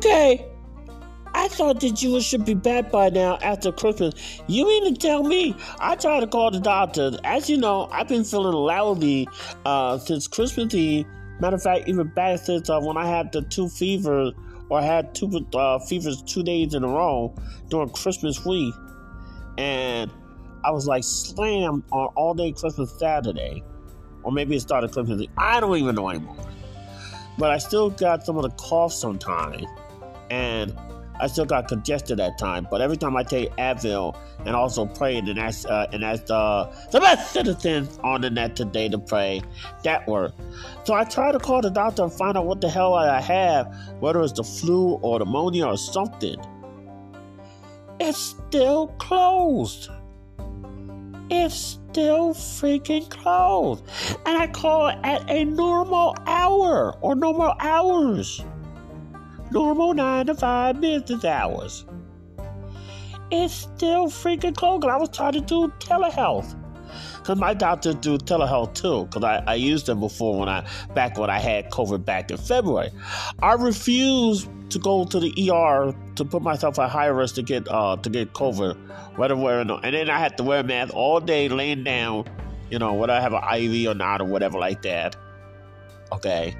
Okay. I thought that you should be back by now after Christmas. You mean to tell me? I tried to call the doctor. As you know, I've been feeling lousy uh, since Christmas Eve. Matter of fact, even back since uh, when I had the two fevers, or had two uh, fevers two days in a row during Christmas week. And I was like slammed on all day Christmas Saturday. Or maybe it started Christmas Eve. I don't even know anymore. But I still got some of the cough sometimes. And I still got congested at time, but every time I take Advil and also pray, and ask uh, and asked uh, the best citizens on the net today to pray, that worked. So I tried to call the doctor and find out what the hell I have, whether it's the flu or pneumonia or something. It's still closed. It's still freaking closed. And I call at a normal hour or normal hours normal 9 to 5 business hours. It's still freaking cold, closed. I was trying to do telehealth. Because my doctor do telehealth too. Because I, I used them before when I, back when I had COVID back in February. I refused to go to the ER to put myself at high risk to get uh to get COVID, whether wearing and then I had to wear a mask all day laying down, you know, whether I have an IV or not or whatever like that. Okay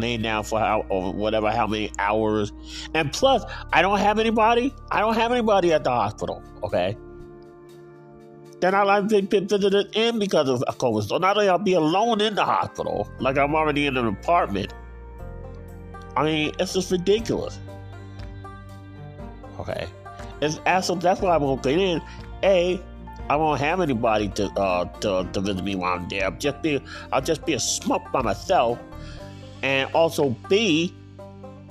laying down for how or whatever how many hours. And plus, I don't have anybody. I don't have anybody at the hospital. Okay. Then have been visited in because of COVID. So not only I'll be alone in the hospital, like I'm already in an apartment. I mean, it's just ridiculous. Okay. It's absolutely that's why I won't get in. A, I won't have anybody to uh to, to visit me while I'm there. I'll just be I'll just be a smoke by myself and also B,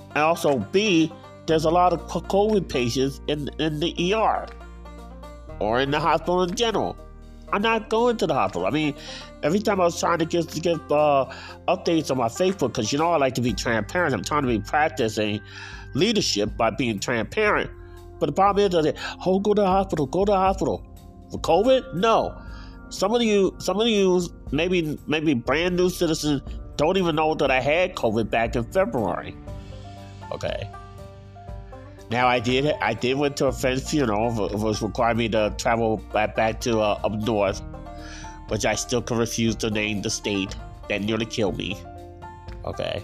and also B, there's a lot of COVID patients in in the ER or in the hospital in general. I'm not going to the hospital. I mean, every time I was trying to get to get uh, updates on my Facebook, because you know I like to be transparent. I'm trying to be practicing leadership by being transparent. But the problem is that oh, go to the hospital, go to the hospital for COVID. No, some of you, some of you, maybe maybe brand new citizens don't even know that I had COVID back in February. Okay. Now I did. I did went to a friend's funeral. Was required me to travel back, back to uh, up north, which I still can refuse to name the state that nearly killed me. Okay.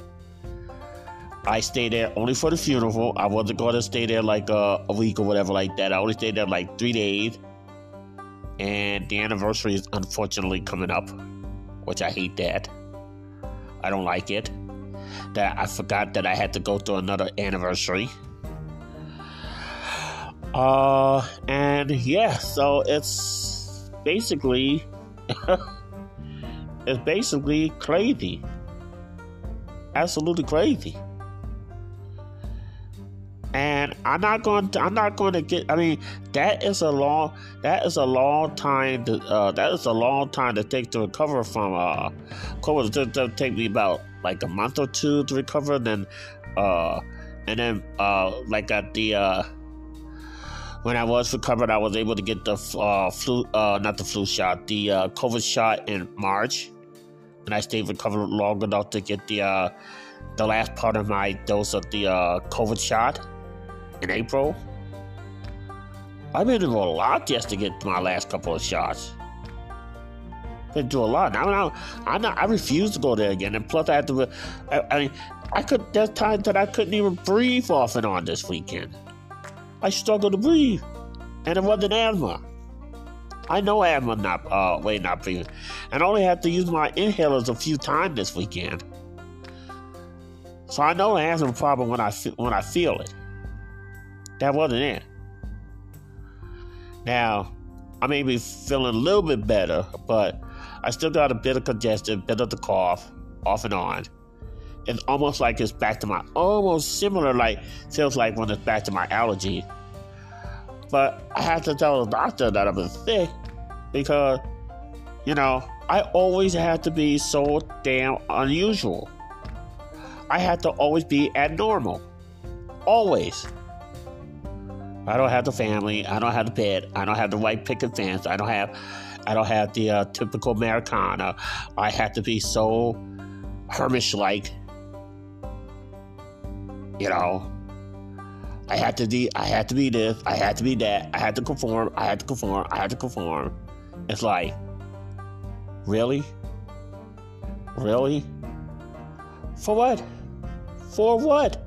I stayed there only for the funeral. I wasn't going to stay there like uh, a week or whatever like that. I only stayed there like three days. And the anniversary is unfortunately coming up, which I hate that. I don't like it. That I forgot that I had to go to another anniversary. Uh, and yeah, so it's basically it's basically crazy. Absolutely crazy I'm not going to I'm not going to get I mean that is a long that is a long time to uh, that is a long time to take to recover from uh COVID. It take me about like a month or two to recover then uh and then uh like at the uh when I was recovered, I was able to get the uh, flu, uh, not the flu shot, the uh, COVID shot in March, and I stayed recovered long enough to get the uh, the last part of my dose of the uh, COVID shot in April. I've been through a lot just to get my last couple of shots. Been through a lot. Now, now I'm not, I refuse to go there again. And plus, I had to. I, I mean, I could. There's times that I couldn't even breathe off and on this weekend. I struggled to breathe, and it wasn't asthma. I know asthma not uh way not breathing, and I only had to use my inhalers a few times this weekend. So I know asthma problem when I when I feel it. That wasn't it. Now, I may be feeling a little bit better, but I still got a bit of congestion, bit of the cough, off and on. It's almost like it's back to my, almost similar, like, feels like when it's back to my allergy. But I have to tell the doctor that I've been sick because, you know, I always have to be so damn unusual. I have to always be abnormal. Always. I don't have the family. I don't have the pet. I don't have the white picket fence. I don't have, I don't have the uh, typical Americana. I have to be so Hermish like, you know, I had to be, I had to be this, I had to be that, I had to conform, I had to conform, I had to conform. It's like, really? Really? For what? For what?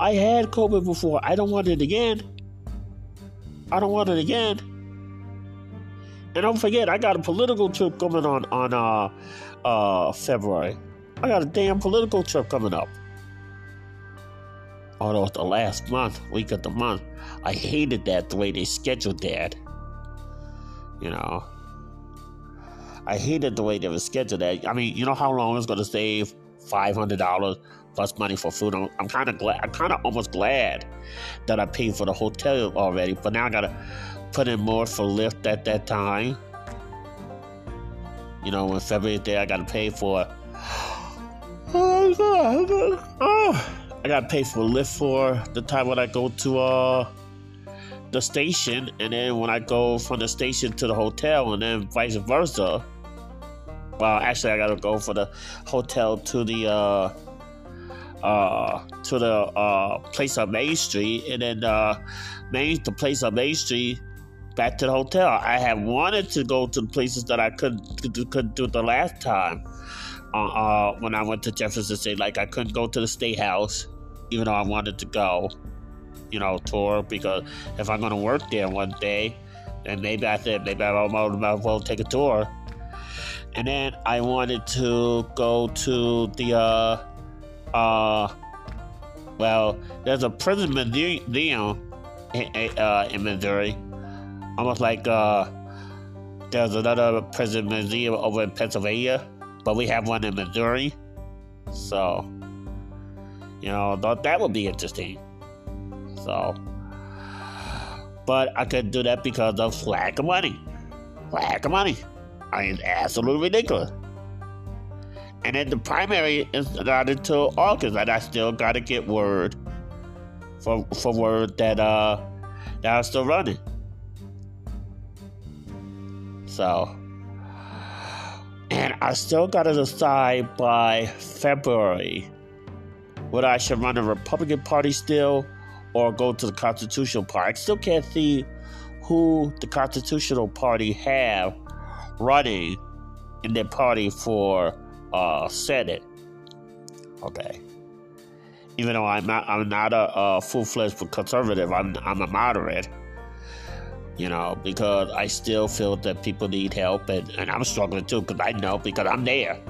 I had COVID before. I don't want it again. I don't want it again. And don't forget, I got a political trip coming on on uh, uh, February. I got a damn political trip coming up. Although it's the last month, week of the month, I hated that the way they scheduled that. You know, I hated the way they were scheduled that. I mean, you know how long it's going to save five hundred dollars plus money for food. I'm, I'm kind of glad. I'm kind of almost glad that I paid for the hotel already. But now I gotta put in more for Lyft at that time. You know, when February I gotta pay for. Oh, God. Oh, I gotta pay for Lyft for the time when I go to uh the station, and then when I go from the station to the hotel, and then vice versa. Well, actually, I gotta go for the hotel to the uh uh, to the uh, place on Main Street, and then uh, Main the place on Main Street back to the hotel. I have wanted to go to the places that I couldn't couldn't do the last time. Uh, uh, when I went to Jefferson State, like I couldn't go to the State House, even though I wanted to go, you know, tour because if I'm gonna work there one day, then maybe I said maybe I might as well take a tour. And then I wanted to go to the uh, well, there's a prison museum in, uh, in Missouri, almost like uh, there's another prison museum over in Pennsylvania, but we have one in Missouri. So, you know, thought that would be interesting. So, but I couldn't do that because of lack of money. Lack of money. I mean, absolutely ridiculous. And then the primary is not until August, and I still gotta get word for for word that uh that I'm still running. So and I still gotta decide by February whether I should run the Republican Party still or go to the Constitutional Party. I still can't see who the Constitutional Party have running in their party for uh, it, Okay. Even though I'm not, I'm not a, a full-fledged conservative. I'm, I'm a moderate. You know, because I still feel that people need help, and, and I'm struggling too. Because I know, because I'm there.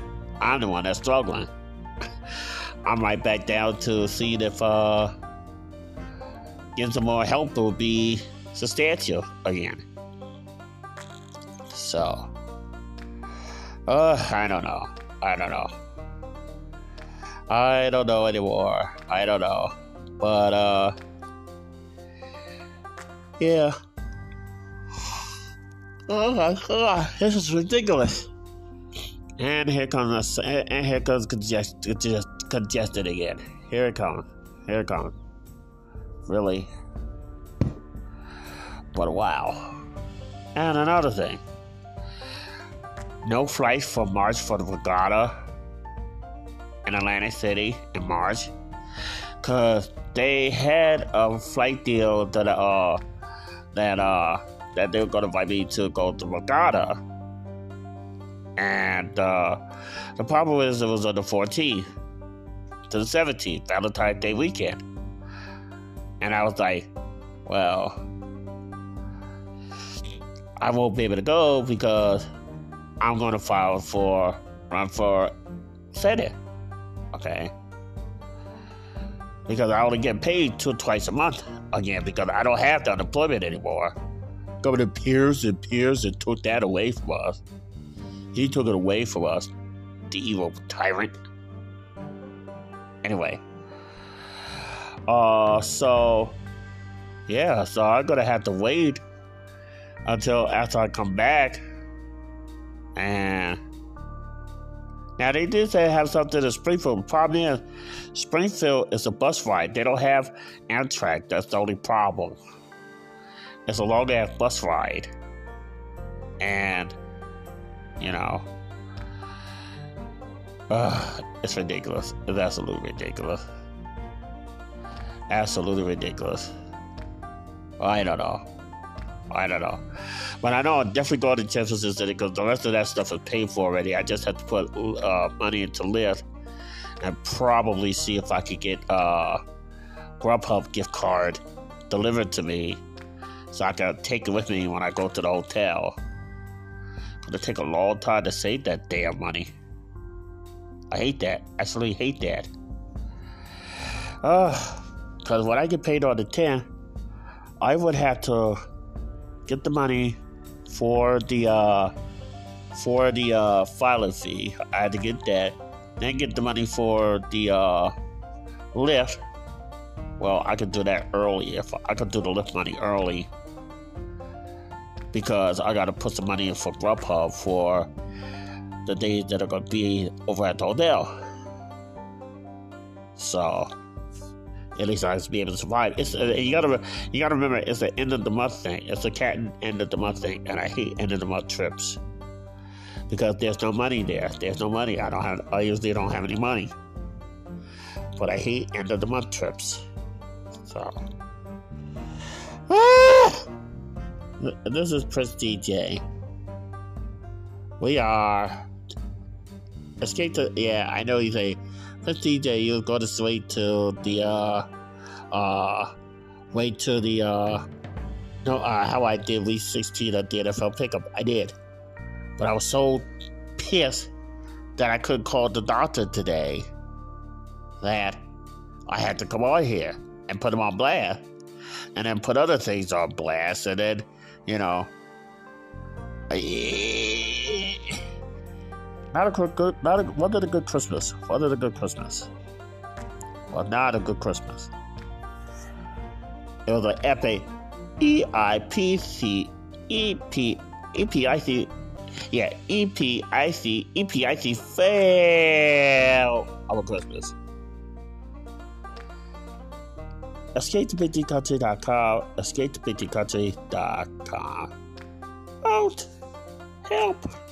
I'm the one that's struggling. I'm right back down to seeing if uh, getting some more help will be substantial again. So, uh, I don't know. I don't know. I don't know anymore. I don't know. But, uh, yeah. Oh my god, this is ridiculous. And here comes, and here comes congest, congested again. Here it comes. Here it comes. Really? But wow. And another thing no flights for March for the regatta in Atlantic City in March. Because they had a flight deal that uh that uh that they were gonna invite me to go to regatta. And uh the problem is it was on the 14th to the 17th Valentine's Day weekend. And I was like well I won't be able to go because I'm going to file for run for Senate. Okay. Because I only get paid two twice a month again because I don't have the unemployment anymore. Governor Parson Pierce and took that away from us. He took it away from us, the evil tyrant. Anyway. Uh so yeah, so I'm gonna have to wait until after I come back and now they did say have something in Springfield. Problem is Springfield is a bus ride. They don't have Amtrak. That's the only problem. It's a long ass bus ride. And you know uh, it's ridiculous. It's absolutely ridiculous. Absolutely ridiculous. I don't know. I don't know. But I know definitely go to Jefferson City because the rest of that stuff is paid for already. I just have to put uh, money into Lyft and probably see if I could get a uh, Grubhub gift card delivered to me so I can take it with me when I go to the hotel. It'll take a long time to save that damn money. I hate that. I absolutely hate that. Uh, because when I get paid on the 10th, I would have to get the money for the uh, for the uh, filing fee. I had to get that, then get the money for the uh, Lyft. Well, I could do that early if I could do the Lyft money early because I got to put some money in for Grubhub for the days that are going to be over at the hotel. So at least I just be able to survive. It's uh, you gotta you gotta remember it's the end of the month thing. It's a cat and end of the month thing, and I hate end of the month trips because there's no money there. There's no money. I don't have. I usually don't have any money, but I hate end of the month trips. So. Ah! This is Prince DJ. We are escape to yeah. I know he's a Prince DJ. You go to wait till the uh uh wait till the uh no uh how I did week sixteen at the NFL pickup. I did, but I was so pissed that I couldn't call the doctor today that I had to come on here and put him on blast and then put other things on blast and then you know. Not a good, not a, wasn't a good Christmas. Wasn't a good Christmas. Well, not a good Christmas. It was an epic E I P C E P E P I C yeah, E P I C E P I C fail of a Christmas. EscapeToBigDCountry.com, EscapeToBigDCountry.com. Out! Help!